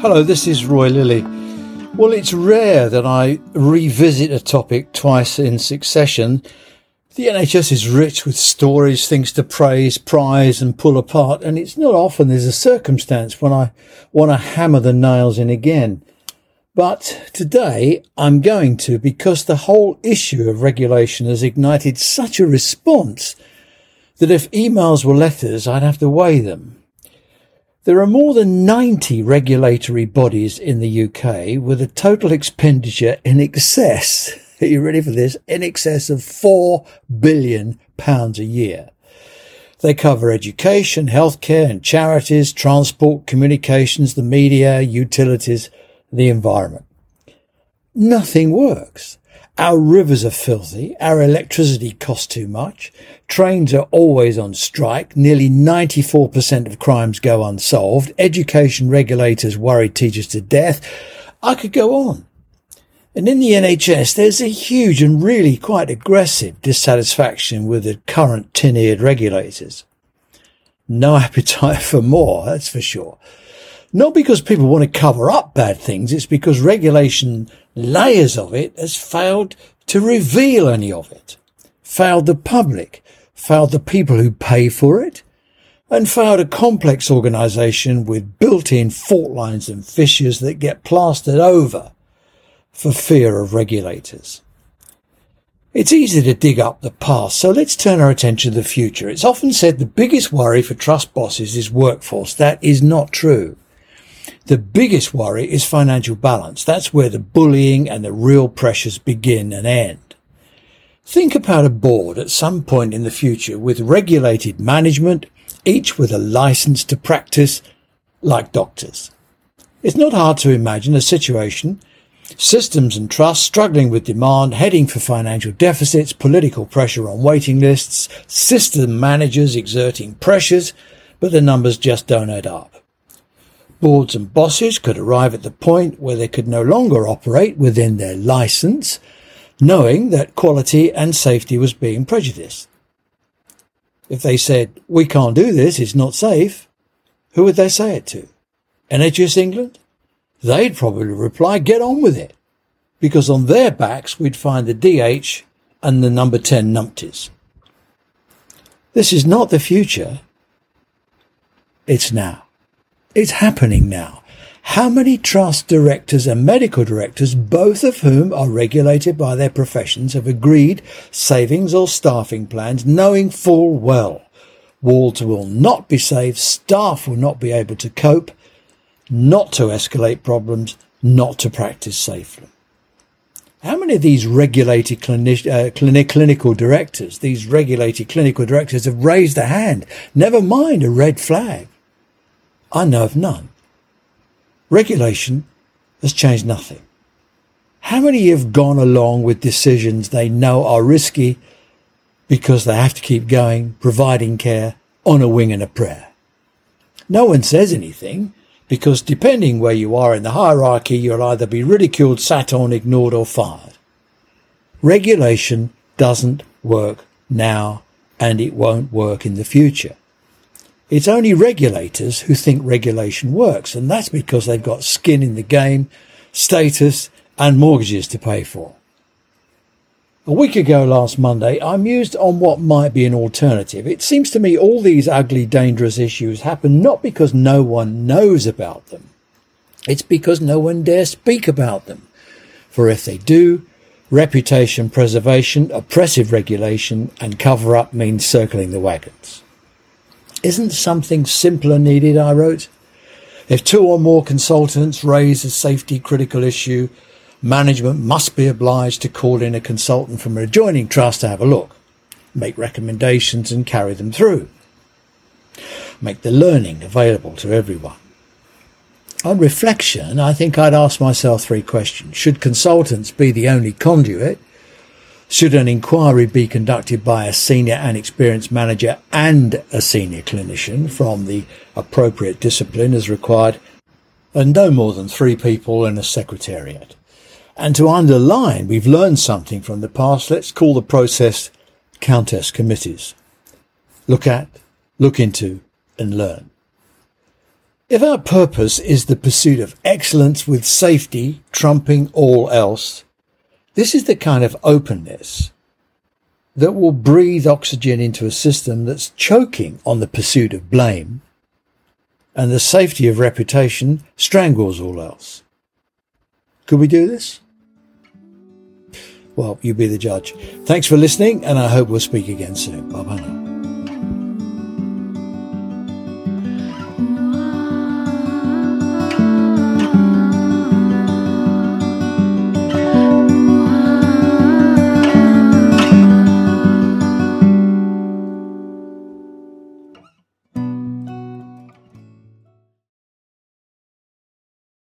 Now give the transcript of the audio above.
Hello, this is Roy Lilly. Well, it's rare that I revisit a topic twice in succession. The NHS is rich with stories, things to praise, prize and pull apart, and it's not often there's a circumstance when I want to hammer the nails in again. But today I'm going to because the whole issue of regulation has ignited such a response that if emails were letters, I'd have to weigh them. There are more than 90 regulatory bodies in the UK with a total expenditure in excess, are you ready for this? In excess of 4 billion pounds a year. They cover education, healthcare and charities, transport, communications, the media, utilities, the environment. Nothing works. Our rivers are filthy. Our electricity costs too much. Trains are always on strike. Nearly 94% of crimes go unsolved. Education regulators worry teachers to death. I could go on. And in the NHS, there's a huge and really quite aggressive dissatisfaction with the current tin-eared regulators. No appetite for more, that's for sure. Not because people want to cover up bad things, it's because regulation layers of it has failed to reveal any of it, failed the public, failed the people who pay for it, and failed a complex organisation with built-in fault lines and fissures that get plastered over for fear of regulators. It's easy to dig up the past, so let's turn our attention to the future. It's often said the biggest worry for trust bosses is workforce. That is not true. The biggest worry is financial balance. That's where the bullying and the real pressures begin and end. Think about a board at some point in the future with regulated management, each with a license to practice like doctors. It's not hard to imagine a situation systems and trusts struggling with demand, heading for financial deficits, political pressure on waiting lists, system managers exerting pressures, but the numbers just don't add up. Boards and bosses could arrive at the point where they could no longer operate within their license, knowing that quality and safety was being prejudiced. If they said, we can't do this, it's not safe, who would they say it to? NHS England? They'd probably reply, get on with it. Because on their backs we'd find the DH and the number 10 numpties. This is not the future. It's now. It's happening now. How many trust directors and medical directors, both of whom are regulated by their professions, have agreed savings or staffing plans knowing full well wards will not be saved, staff will not be able to cope, not to escalate problems, not to practice safely. How many of these regulated clinic, uh, clinic, clinical directors, these regulated clinical directors have raised a hand, never mind a red flag? I know of none. Regulation has changed nothing. How many have gone along with decisions they know are risky because they have to keep going, providing care on a wing and a prayer? No one says anything because depending where you are in the hierarchy, you'll either be ridiculed, sat on, ignored or fired. Regulation doesn't work now and it won't work in the future. It's only regulators who think regulation works, and that's because they've got skin in the game, status, and mortgages to pay for. A week ago last Monday, I mused on what might be an alternative. It seems to me all these ugly, dangerous issues happen not because no one knows about them. It's because no one dare speak about them. For if they do, reputation preservation, oppressive regulation, and cover up means circling the wagons. Isn't something simpler needed? I wrote. If two or more consultants raise a safety critical issue, management must be obliged to call in a consultant from an adjoining trust to have a look, make recommendations and carry them through. Make the learning available to everyone. On reflection, I think I'd ask myself three questions. Should consultants be the only conduit? Should an inquiry be conducted by a senior and experienced manager and a senior clinician from the appropriate discipline as required, and no more than three people in a secretariat? And to underline we've learned something from the past, let's call the process Countess committees. Look at, look into, and learn. If our purpose is the pursuit of excellence with safety trumping all else, this is the kind of openness that will breathe oxygen into a system that's choking on the pursuit of blame and the safety of reputation strangles all else. Could we do this? Well, you be the judge. Thanks for listening, and I hope we'll speak again soon. Bye bye now.